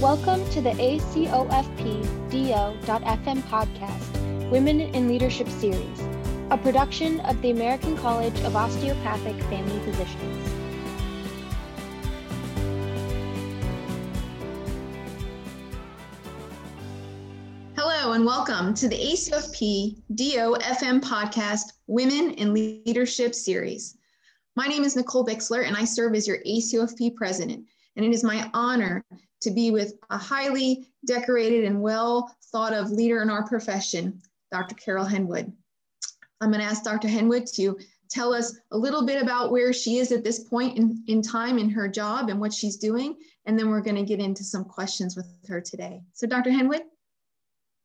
Welcome to the ACOFP DO.FM podcast, Women in Leadership Series, a production of the American College of Osteopathic Family Physicians. Hello and welcome to the ACOFP DO.FM podcast, Women in Leadership Series. My name is Nicole Bixler and I serve as your ACOFP president. And it is my honor to be with a highly decorated and well thought of leader in our profession, Dr. Carol Henwood. I'm going to ask Dr. Henwood to tell us a little bit about where she is at this point in, in time in her job and what she's doing. And then we're going to get into some questions with her today. So, Dr. Henwood.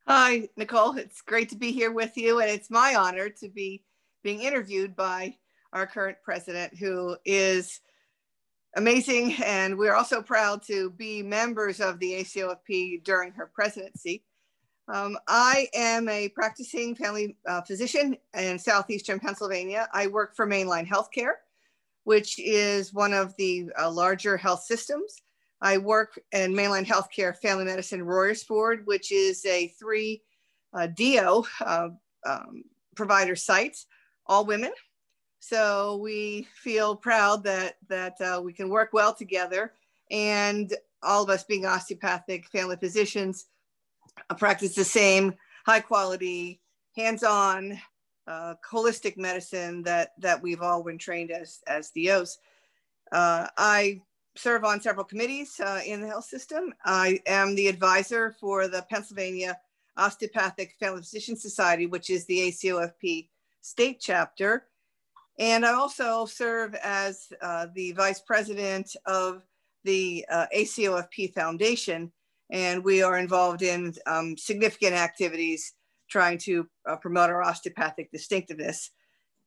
Hi, Nicole. It's great to be here with you. And it's my honor to be being interviewed by our current president, who is amazing. And we're also proud to be members of the ACOFP during her presidency. Um, I am a practicing family uh, physician in Southeastern Pennsylvania. I work for Mainline Healthcare, which is one of the uh, larger health systems. I work in Mainline Healthcare Family Medicine Royersford, which is a three uh, DO uh, um, provider site, all women. So we feel proud that, that uh, we can work well together and all of us being osteopathic family physicians uh, practice the same high quality, hands-on, uh, holistic medicine that, that we've all been trained as, as DOs. Uh, I serve on several committees uh, in the health system. I am the advisor for the Pennsylvania Osteopathic Family Physician Society, which is the ACOFP state chapter. And I also serve as uh, the vice president of the uh, ACOFP Foundation. And we are involved in um, significant activities trying to uh, promote our osteopathic distinctiveness.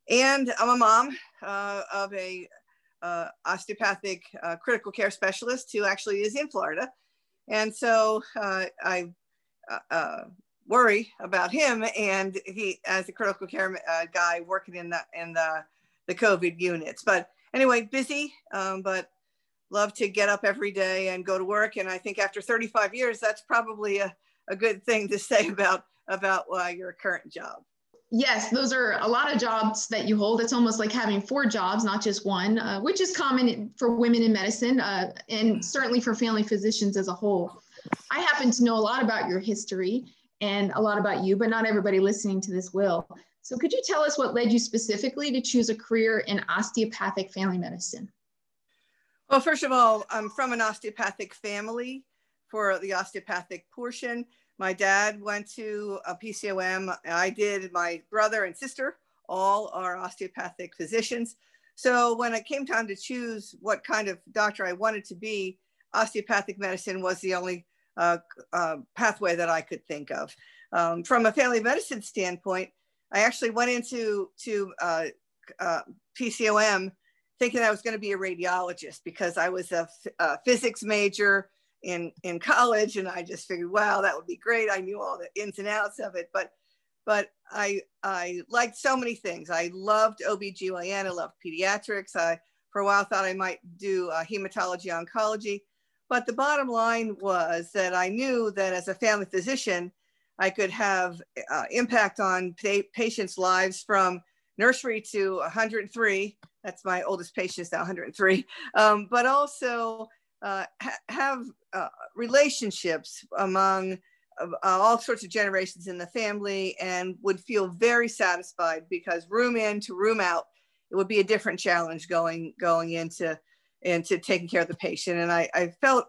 And I'm a mom uh, of a uh, osteopathic uh, critical care specialist who actually is in Florida. And so I worry about him and he as a critical care guy working in the in the the COVID units. But anyway, busy, um, but love to get up every day and go to work. And I think after 35 years, that's probably a, a good thing to say about, about uh, your current job. Yes, those are a lot of jobs that you hold. It's almost like having four jobs, not just one, uh, which is common for women in medicine uh, and certainly for family physicians as a whole. I happen to know a lot about your history and a lot about you, but not everybody listening to this will. So could you tell us what led you specifically to choose a career in osteopathic family medicine? Well, first of all, I'm from an osteopathic family for the osteopathic portion. My dad went to a PCOM. I did, my brother and sister all are osteopathic physicians. So when it came time to choose what kind of doctor I wanted to be, osteopathic medicine was the only uh, uh, pathway that I could think of. Um, from a family medicine standpoint, I actually went into to uh, uh, PCOM thinking I was going to be a radiologist because I was a, physics major in in college, and I just figured, wow, that would be great. I knew all the ins and outs of it, but but I I liked so many things. I loved OBGYN, I loved pediatrics. I for a while thought I might do uh, hematology oncology. But the bottom line was that I knew that as a family physician, I could have uh, impact on pa- patients' lives from nursery to 103. That's my oldest patient is now 103. Um, but also uh, ha- have uh, relationships among uh, all sorts of generations in the family and would feel very satisfied because room in to room out, it would be a different challenge going going into into taking care of the patient. And I, I felt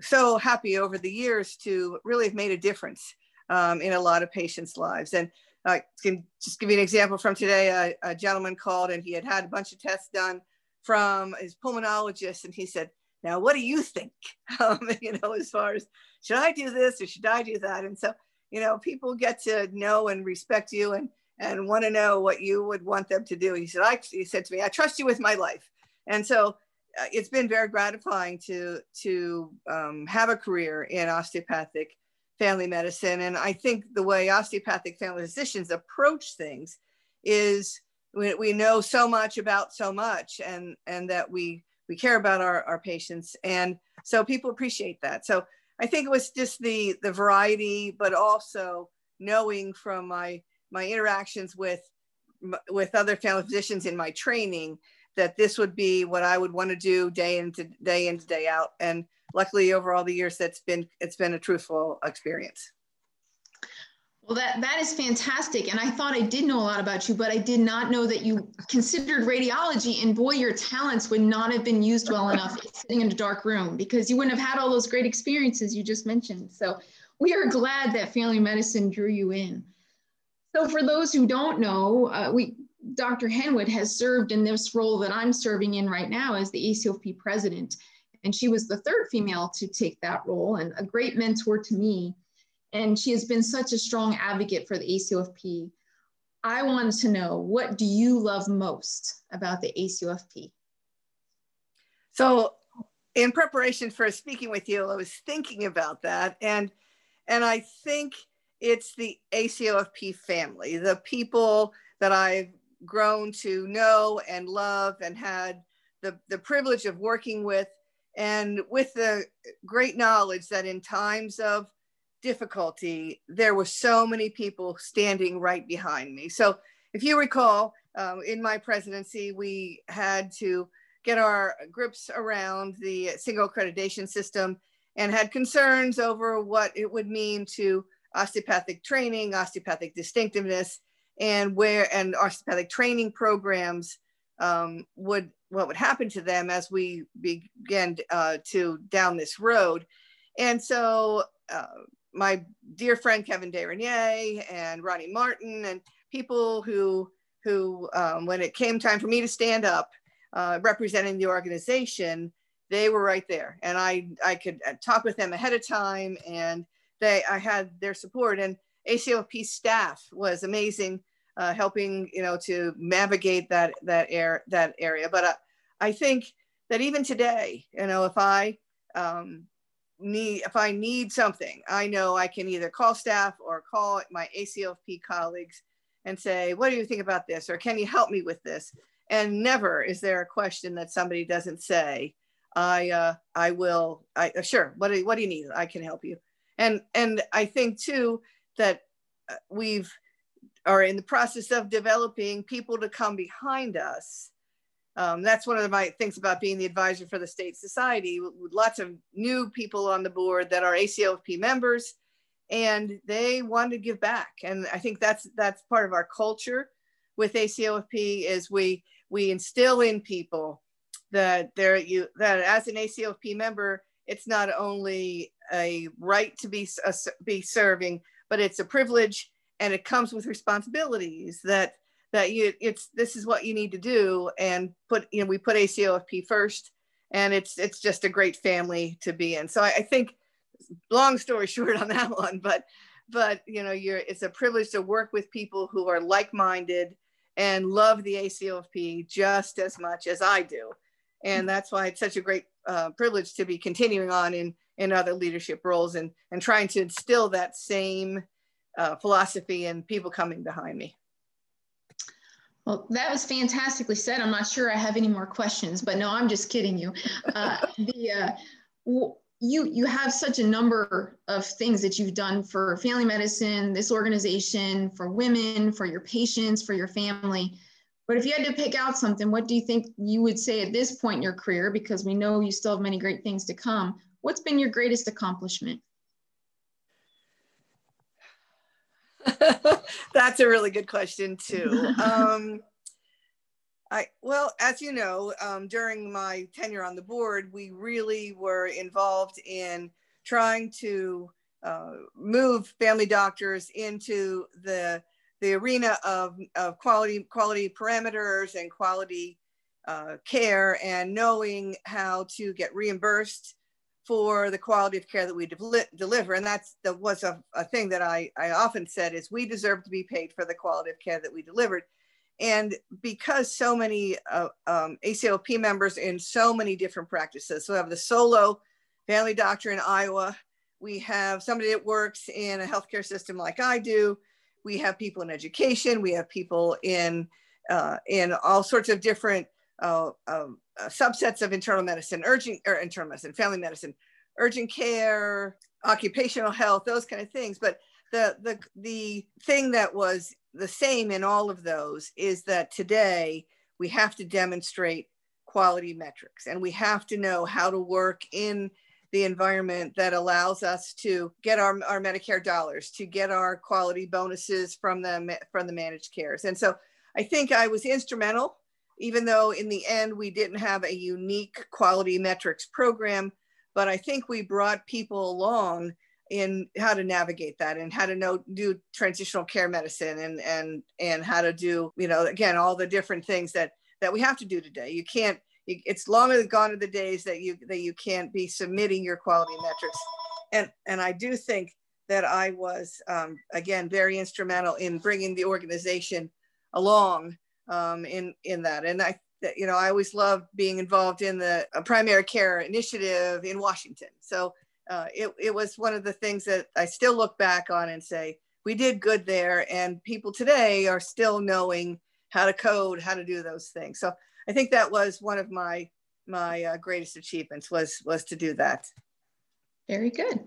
so happy over the years to really have made a difference um, in a lot of patients' lives. And I can just give you an example from today. A, a, gentleman called and he had had a bunch of tests done from his pulmonologist, and he said, "Now, what do you think? Um, you know, as far as should I do this or should I do that?" And so, you know, people get to know and respect you and and want to know what you would want them to do. He said, "I," he said to me, "I trust you with my life," and so. Uh, it's been very gratifying to to um, have a career in osteopathic family medicine. And I think the way osteopathic family physicians approach things is we, we know so much about so much and, and that we, we care about our, our patients. And so people appreciate that. So I think it was just the the variety, but also knowing from my my interactions with with other family physicians in my training that this would be what I would want to do day into day into day out. And luckily, over all the years, that's been it's been a truthful experience. Well, that, that is fantastic. And I thought I did know a lot about you, but I did not know that you considered radiology. And boy, your talents would not have been used well enough sitting in a dark room because you wouldn't have had all those great experiences you just mentioned. So we are glad that family medicine drew you in. So for those who don't know, uh, we Dr. Henwood has served in this role that I'm serving in right now as the ACOFP president. And she was the third female to take that role and a great mentor to me and she has been such a strong advocate for the ACOFP. I wanted to know what do you love most about the ACOFP? So, in preparation for speaking with you, I was thinking about that, and and I think it's the ACOFP family, the people that I've grown to know and love, and had the the privilege of working with, and with the great knowledge that in times of difficulty, there were so many people standing right behind me. So if you recall, um, in my presidency, we had to get our grips around the single accreditation system and had concerns over what it would mean to osteopathic training, osteopathic distinctiveness, and where and osteopathic training programs um, would what would happen to them as we began uh, to down this road. And so uh, my dear friend Kevin de Regnier and Ronnie Martin and people who who um, when it came time for me to stand up uh, representing the organization, they were right there, and I I could uh, talk with them ahead of time, and they I had their support, and ACOFP staff was amazing, uh, helping you know to navigate that that air that area. But uh, I think that even today, you know, if I um, need if I need something, I know I can either call staff or call my ACOFP colleagues and say, "What do you think about this?" or "Can you help me with this?" And never is there a question that somebody doesn't say, "I uh, I will." I uh, sure. What do what do you need? I can help you. And and I think too that uh, we've are in the process of developing people to come behind us um, that's one of my things about being the advisor for the state society lots of new people on the board that are ACOFP members and they want to give back. And I think that's that's part of our culture with ACOFP is we we instill in people that there you that as an ACOFP member, it's not only a right to be uh, be serving, but it's a privilege and it comes with responsibilities that that you it's this is what you need to do and put you know we put ACOFP first and it's it's just a great family to be in. So I, I think long story short on that one but but you know you're it's a privilege to work with people who are like-minded and love the ACOFP just as much as I do. And that's why it's such a great uh, privilege to be continuing on in in other leadership roles and and trying to instill that same uh, philosophy in people coming behind me well, that was fantastically said. I'm not sure I have any more questions, but no, I'm just kidding you. Uh, the uh, you you have such a number of things that you've done for family medicine, this organization, for women, for your patients, for your family. But if you had to pick out something, what do you think you would say at this point in your career? Because we know you still have many great things to come. What's been your greatest accomplishment? That's a really good question too. Um, I well, as you know, um, during my tenure on the board, we really were involved in trying to uh, move family doctors into the the arena of, of quality quality parameters and quality uh, care and knowing how to get reimbursed for the quality of care that we de- deliver. And that's that was a, a thing that I, I often said is we deserve to be paid for the quality of care that we delivered. And because so many uh, um, ACOFP members in so many different practices, so we have the solo family doctor in Iowa, we have somebody that works in a healthcare system like I do, we have people in education, we have people in uh, in all sorts of different uh, um, uh, subsets of internal medicine, urgent or internal medicine, family medicine, urgent care, occupational health, those kind of things. But the the the thing that was the same in all of those is that today we have to demonstrate quality metrics and we have to know how to work in the environment that allows us to get our, our Medicare dollars, to get our quality bonuses from the, from the managed cares. And so I think I was instrumental, even though in the end we didn't have a unique quality metrics program, but I think we brought people along in how to navigate that and how to know do transitional care medicine and and and how to do you know again all the different things that that we have to do today. You can't it's longer gone are the days that you that you can't be submitting your quality metrics. And and i do think that i was um, again very instrumental in bringing the organization along um, in in that and i you know i always loved being involved in the uh, primary care initiative in washington so uh, it, it was one of the things that i still look back on and say we did good there and people today are still knowing how to code how to do those things so I think that was one of my my uh, greatest achievements was was to do that. Very good.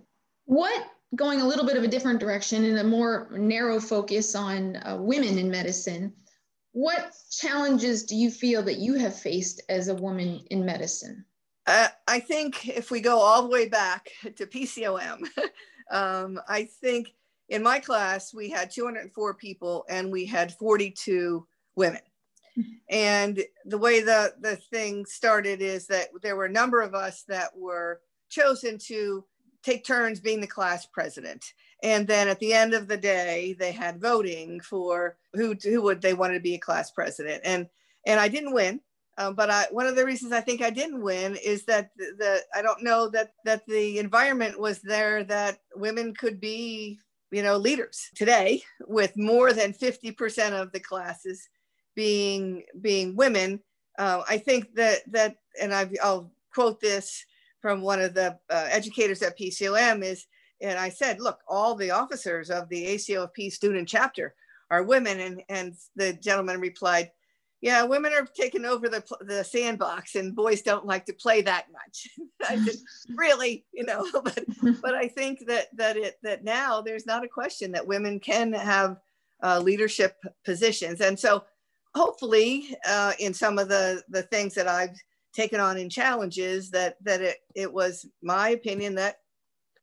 What going a little bit of a different direction and a more narrow focus on uh, women in medicine. What challenges do you feel that you have faced as a woman in medicine? Uh, I think if we go all the way back to PCOM, um, I think in my class we had 204 people and we had 42 women and the way the the thing started is that there were a number of us that were chosen to take turns being the class president. And then at the end of the day they had voting for who who would they wanted to be a class president. And and i didn't win. Um, but I, one of the reasons I think I didn't win is that the, the I don't know that that the environment was there that women could be you know leaders. Today with more than 50% of the classes being being women. Uh, I think that that, and i will quote this from one of the uh, educators at PCOM is, and I said, look, all the officers of the ACOFP student chapter are women, and and the gentleman replied, yeah, women are taking over the, the sandbox and boys don't like to play that much. I said, really, you know, but, but I think that, that it, that now there's not a question that women can have uh, leadership positions. And so hopefully uh, in some of the the things that I've taken on in challenges that that it, it was my opinion that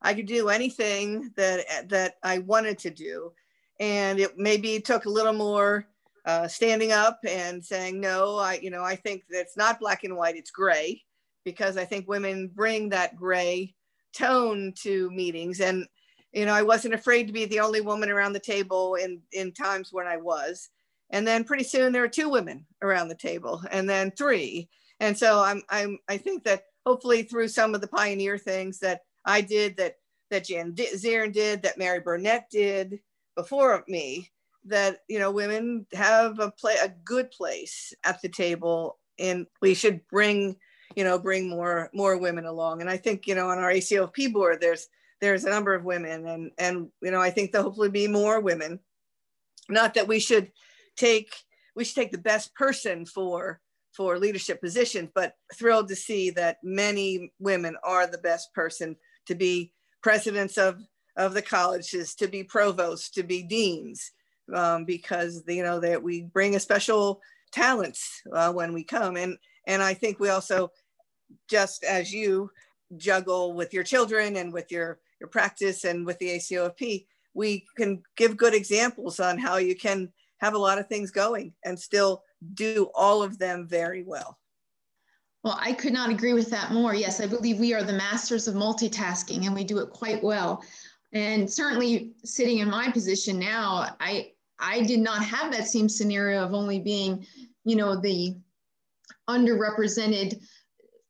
I could do anything that that I wanted to do. And it maybe took a little more uh, standing up and saying no I you know I think that's not black and white it's gray because I think women bring that gray tone to meetings. And you know I wasn't afraid to be the only woman around the table in in times when I was. And then pretty soon there were two women around the table and then three and so i'm i'm i think that hopefully through some of the pioneer things that i did that that jan zieren did that mary burnett did before me that you know women have a play a good place at the table and we should bring you know bring more more women along. And i think you know on our acofp board there's there's a number of women and and you know i think there'll hopefully be more women. Not that we should take we should take the best person for for leadership positions but thrilled to see that many women are the best person to be presidents of of the colleges to be provosts to be deans um, because you know that we bring a special talents uh, when we come. And and i think we also just as you juggle with your children and with your your practice and with the acofp we can give good examples on how you can have a lot of things going and still do all of them very well. Well, I could not agree with that more. Yes, I believe we are the masters of multitasking and we do it quite well. And certainly sitting in my position now, I I did not have that same scenario of only being, you know, the underrepresented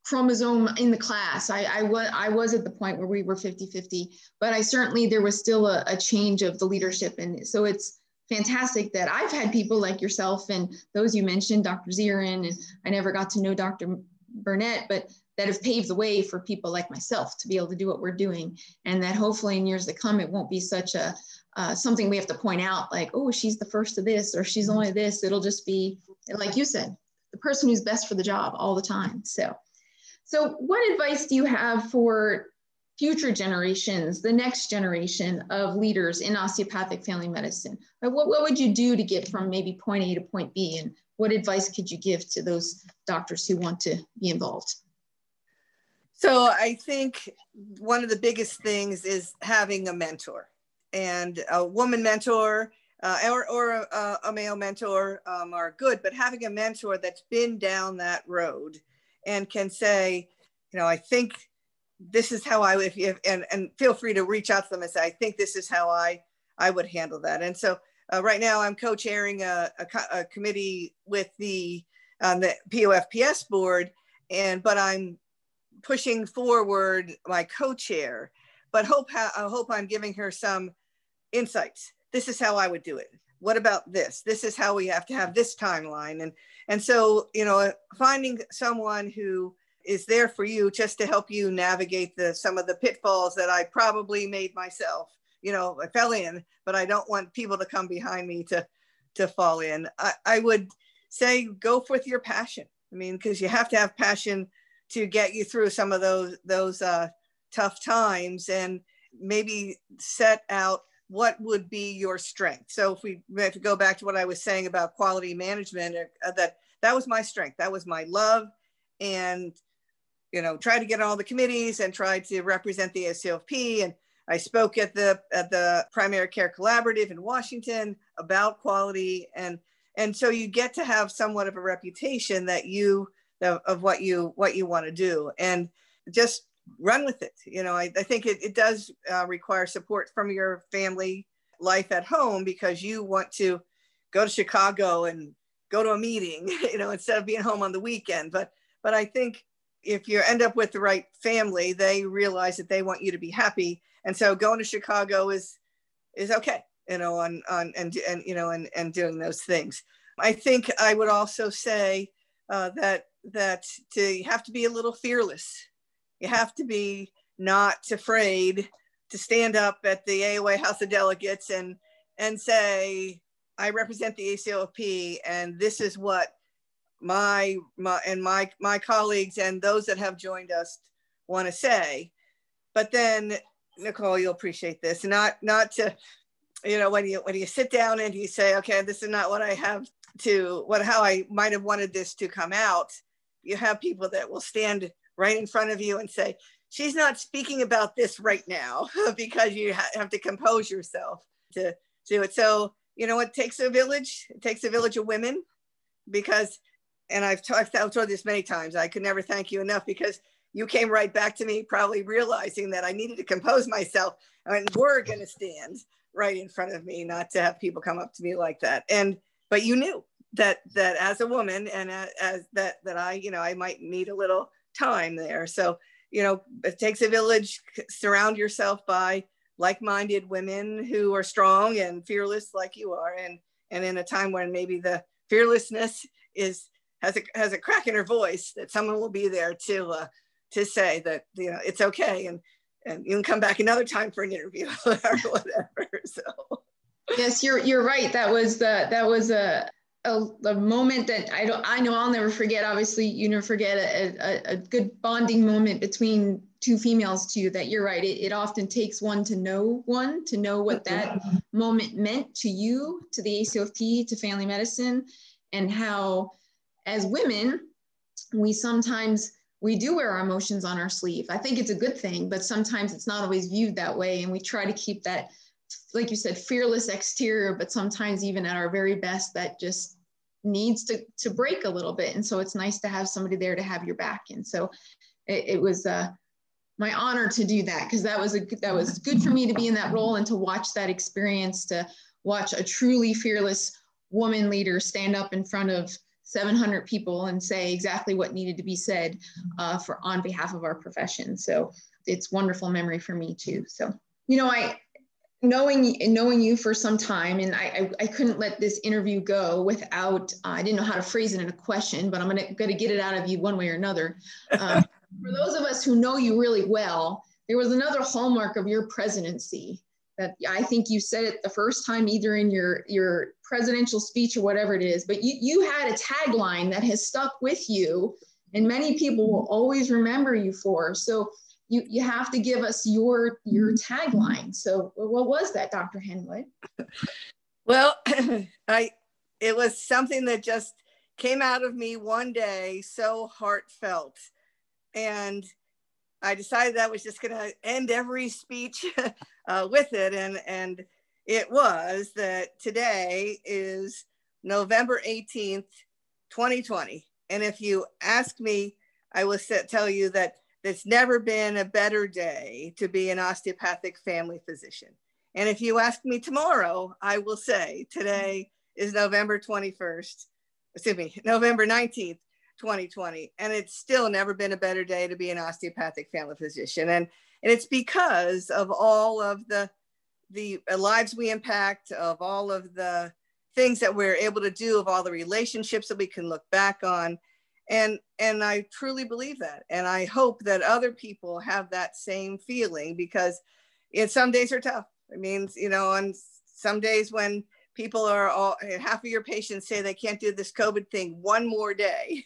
chromosome in the class. I, I, was, I was at the point where we were 50 50, but I certainly, there was still a, a change of the leadership. And so it's, fantastic that I've had people like yourself and those you mentioned, Dr. Zieren, and I never got to know Dr. Burnett, but that have paved the way for people like myself to be able to do what we're doing. And that hopefully in years to come, it won't be such a uh, something we have to point out like, oh, she's the first of this or she's only this. It'll just be, like you said, the person who's best for the job all the time. So, so what advice do you have for future generations, the next generation of leaders in osteopathic family medicine? What, what would you do to get from maybe point A to point B? And what advice could you give to those doctors who want to be involved? So I think one of the biggest things is having a mentor and a woman mentor uh, or, or a, a, male mentor um, are good, but having a mentor that's been down that road and can say, you know, I think this is how I would, if, and, and feel free to reach out to them and say, I think this is how I, I would handle that. And so uh, right now I'm co-chairing a, a, a committee with the, um, the POFPS board, and, but I'm pushing forward my co-chair, but hope, I hope I'm giving her some insights. This is how I would do it. What about this? This is how we have to have this timeline. And, and so, you know, finding someone who is there for you just to help you navigate the some of the pitfalls that I probably made myself. You know, I fell in, but I don't want people to come behind me to to fall in. I, I would say go with your passion. I mean, because you have to have passion to get you through some of those those uh, tough times, and maybe set out what would be your strength. So if we have to go back to what I was saying about quality management, uh, that that was my strength. That was my love, and you know, try to get on all the committees and try to represent the ACOFP. And I spoke at the at the Primary Care Collaborative in Washington about quality, and and so you get to have somewhat of a reputation that you of, of what you what you want to do, and just run with it. You know, I, I think it, it does uh, require support from your family life at home because you want to go to Chicago and go to a meeting, you know, instead of being home on the weekend. But but I think if you end up with the right family, they realize that they want you to be happy. And so going to Chicago is is okay, you know, on on and and you know and and doing those things. I think I would also say uh, that that to you have to be a little fearless. You have to be not afraid to stand up at the AOA House of Delegates and and say, I represent the ACOFP and this is what my, my and my my colleagues and those that have joined us want to say. But then nicole you'll appreciate this. Not not to you know when you when you sit down and you say okay this is not what i have to what how i might have wanted this to come out you have people that will stand right in front of you and say she's not speaking about this right now because you ha have to compose yourself to do it. So you know it takes a village? It takes a village of women because and I've, t- I've told this many times, I could never thank you enough because you came right back to me, probably realizing that I needed to compose myself and we're going to stand right in front of me, not to have people come up to me like that. And, but you knew that, that as a woman and as that, that I, you know, I might need a little time there. So, you know, it takes a village, surround yourself by like-minded women who are strong and fearless like you are. And, and in a time when maybe the fearlessness is has a has a crack in her voice that someone will be there to uh, to say that you know it's okay and and you can come back another time for an interview or whatever. So yes, you're you're right. That was the that was a a, a, moment that I don't I know I'll never forget. Obviously, you never forget a, a, a good bonding moment between two females too. That you're right. It, it often takes one to know one to know what that moment meant to you, to the ACOFP, to family medicine, and how as women, we sometimes we do wear our emotions on our sleeve. I think it's a good thing, but sometimes it's not always viewed that way. And we try to keep that, like you said, fearless exterior, but sometimes even at our very best, that just needs to, to break a little bit. And so it's nice to have somebody there to have your back. And so it, it was uh, my honor to do that because that was a that was good for me to be in that role and to watch that experience, to watch a truly fearless woman leader stand up in front of 700 people and say exactly what needed to be said uh, for on behalf of our profession. So it's wonderful memory for me too. So, you know, I, knowing knowing you for some time and I, I, I couldn't let this interview go without uh, I didn't know how to phrase it in a question but I'm gonna, gonna get it out of you one way or another uh, for those of us who know you really well there was another hallmark of your presidency that I think you said it the first time, either in your your presidential speech or whatever it is. But you you had a tagline that has stuck with you, and many people will always remember you for. So you, you have to give us your, your tagline. So what was that, Dr. Henwood? Well, I, it was something that just came out of me one day, so heartfelt. And I decided that was just going to end every speech uh, with it. And, and it was that today is November 18th, 2020. And if you ask me, I will tell you that there's never been a better day to be an osteopathic family physician. And if you ask me tomorrow, I will say today is November 21st, excuse me, November 19th, 2020. And it's still never been a better day to be an osteopathic family physician. And, and it's because of all of the, the uh, lives we impact, of all of the things that we're able to do, of all the relationships that we can look back on. And, and I truly believe that. And I hope that other people have that same feeling because it, some days are tough. It means, you know, on some days when people are all, half of your patients say they can't do this COVID thing one more day.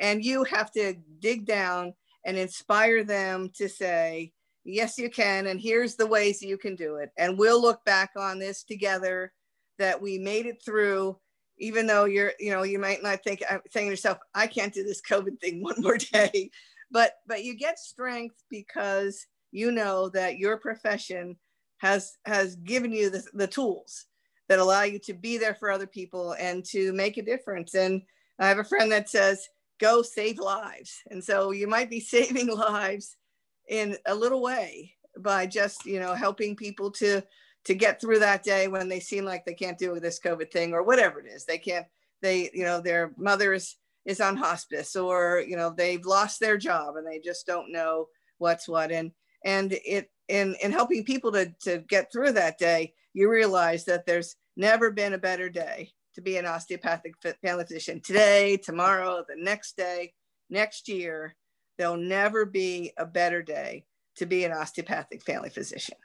And you have to dig down and inspire them to say, yes, you can. And here's the ways you can do it. And we'll look back on this together that we made it through, even though you're, you know, you might not think, I'm uh, saying to yourself, I can't do this COVID thing one more day. But, but you get strength because you know that your profession has, has given you the, the tools that allow you to be there for other people and to make a difference. And I have a friend that says, go save lives. And so you might be saving lives in a little way by just, you know, helping people to to get through that day when they seem like they can't do this COVID thing or whatever it is. They can't, they, you know, their mother is, is on hospice or, you know, they've lost their job and they just don't know what's what. And, and it, in, in helping people to, to get through that day, you realize that there's never been a better day to be an osteopathic family physician today, tomorrow, the next day, next year. There'll never be a better day to be an osteopathic family physician.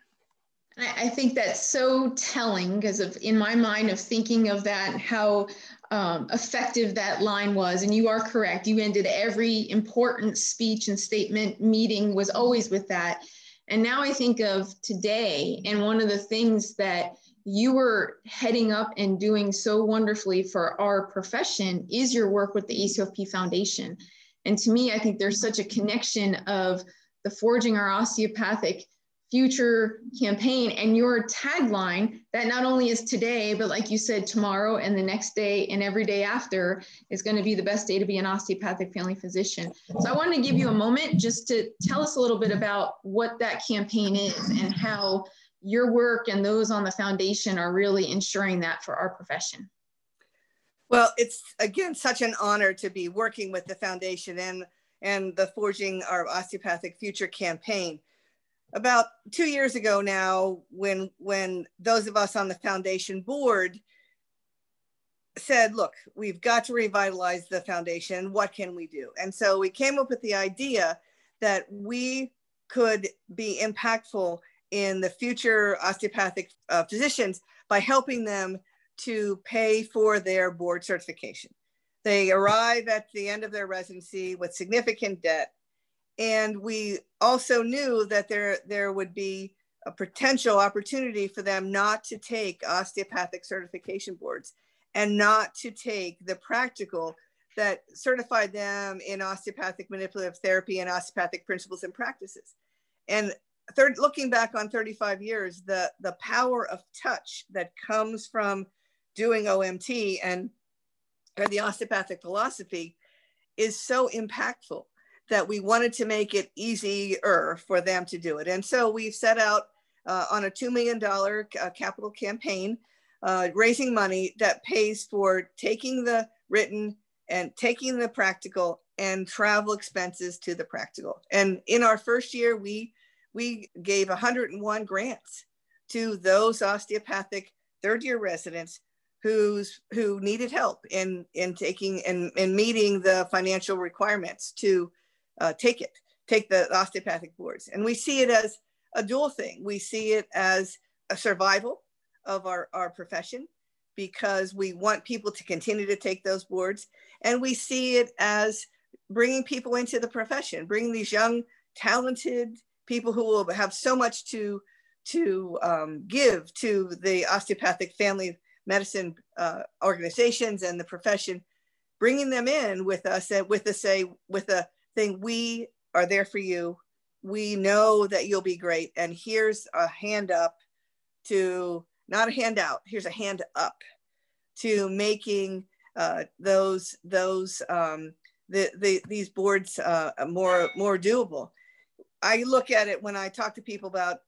I think that's so telling because of in my mind of thinking of that how um, effective that line was. And you are correct. You ended every important speech and statement meeting was always with that. And now I think of today, and one of the things that you were heading up and doing so wonderfully for our profession is your work with the ACOFP Foundation. And to me, I think there's such a connection of the Forging Our Osteopathic Future campaign and your tagline that not only is today, but like you said, tomorrow and the next day and every day after is going to be the best day to be an osteopathic family physician. So I wanted to give you a moment just to tell us a little bit about what that campaign is and how your work and those on the foundation are really ensuring that for our profession. Well, it's again such an honor to be working with the foundation and and the Forging Our Osteopathic Future campaign. About two years ago now, when when those of us on the foundation board said, look, we've got to revitalize the foundation. What can we do? And so we came up with the idea that we could be impactful in the future osteopathic uh, physicians by helping them to pay for their board certification. They arrive at the end of their residency with significant debt. And we also knew that there, there would be a potential opportunity for them not to take osteopathic certification boards and not to take the practical that certified them in osteopathic manipulative therapy and osteopathic principles and practices. And third, looking back on 35 years, the, the power of touch that comes from doing OMT and or the osteopathic philosophy is so impactful that we wanted to make it easier for them to do it. And so we set out uh, on a $2 million uh, capital campaign, uh, raising money that pays for taking the written and taking the practical and travel expenses to the practical. And in our first year, we we gave 101 grants to those osteopathic third year residents who's who needed help in in taking and, in meeting the financial requirements to uh, take it take the osteopathic boards. And we see it as a dual thing. We see it as a survival of our, our profession because we want people to continue to take those boards. And we see it as bringing people into the profession bringing these young talented people who will have so much to to um, give to the osteopathic family medicine uh, organizations and the profession, bringing them in with us uh, with a say with a thing we are there for you. We know that you'll be great, and here's a hand up to not a handout. Here's a hand up to making uh, those those um, the, the these boards uh, more more doable. I look at it when I talk to people about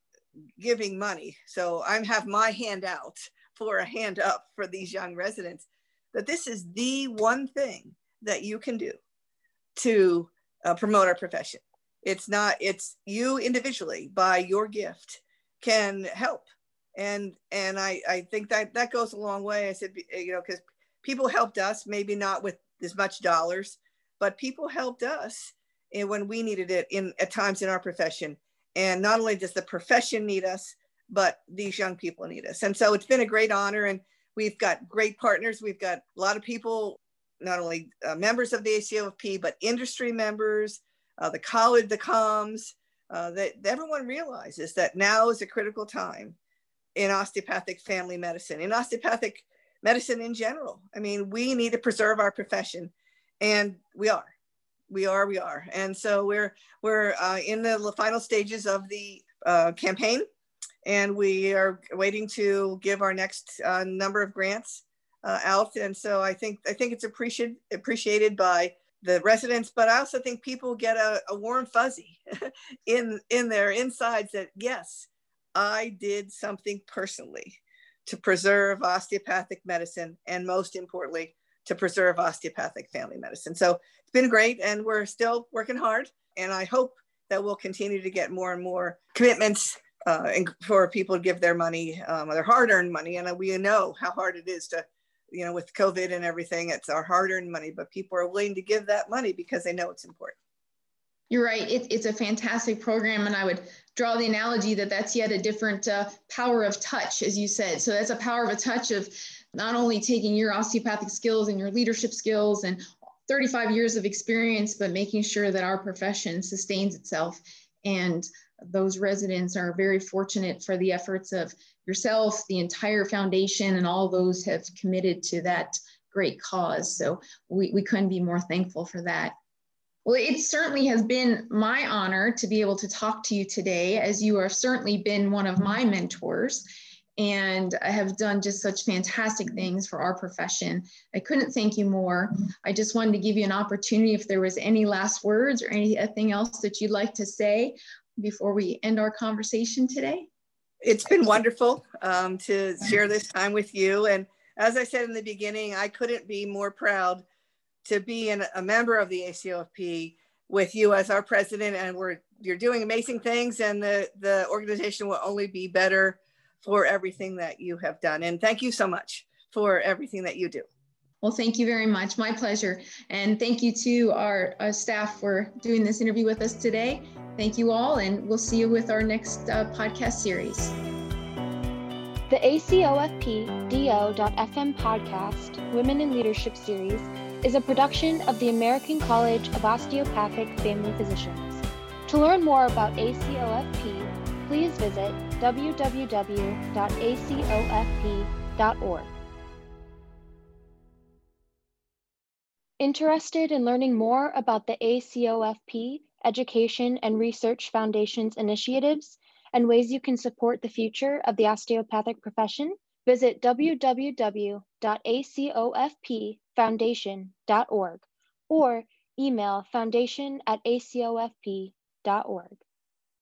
giving money. So I have my hand out for a hand up for these young residents. That this is the one thing that you can do to uh, promote our profession. It's not. It's you individually by your gift can help and and I I think that that goes a long way. I said you know because people helped us maybe not with as much dollars, but people helped us when we needed it in at times in our profession. And not only does the profession need us, but these young people need us. And so it's been a great honor, and we've got great partners. We've got a lot of people, not only uh, members of the ACOFP, but industry members, uh, the college, the comms. Uh, that everyone realizes that now is a critical time in osteopathic family medicine, in osteopathic medicine in general. I mean, we need to preserve our profession, and we are, we are, we are. And so we're we're uh, in the final stages of the uh, campaign, and we are waiting to give our next uh, number of grants uh, out. And so I think I think it's appreciated appreciated by the residents, but I also think people get a, a warm fuzzy in in their insides that yes, I did something personally to preserve osteopathic medicine and most importantly, to preserve osteopathic family medicine. So it's been great and we're still working hard. And I hope that we'll continue to get more and more commitments uh, and for people to give their money, um, their hard earned money. And we know how hard it is to, you know, with COVID and everything, it's our hard earned money, but people are willing to give that money because they know it's important. You're right. It, it's a fantastic program. And I would draw the analogy that that's yet a different uh, power of touch, as you said. So that's a power of a touch of not only taking your osteopathic skills and your leadership skills and 35 years of experience, but making sure that our profession sustains itself. And those residents are very fortunate for the efforts of yourself, the entire foundation, and all those have committed to that great cause. So we, we couldn't be more thankful for that. Well, it certainly has been my honor to be able to talk to you today, as you have certainly been one of my mentors and I have done just such fantastic things for our profession. I couldn't thank you more. I just wanted to give you an opportunity if there was any last words or anything else that you'd like to say before we end our conversation today. It's been wonderful um, to share this time with you. And as I said in the beginning, I couldn't be more proud to be an, a member of the ACOFP with you as our president. And we're you're doing amazing things, and the the organization will only be better for everything that you have done. And thank you so much for everything that you do. Well, thank you very much. My pleasure. And thank you to our, our staff for doing this interview with us today. Thank you all, and we'll see you with our next uh, podcast series. The ACOFP DO.FM podcast, Women in Leadership Series, is a production of the American College of Osteopathic Family Physicians. To learn more about ACOFP, please visit www.acofp.org. Interested in learning more about the ACOFP Education and Research Foundation's initiatives and ways you can support the future of the osteopathic profession? Visit www.acofpfoundation.org or email foundation at acofp.org.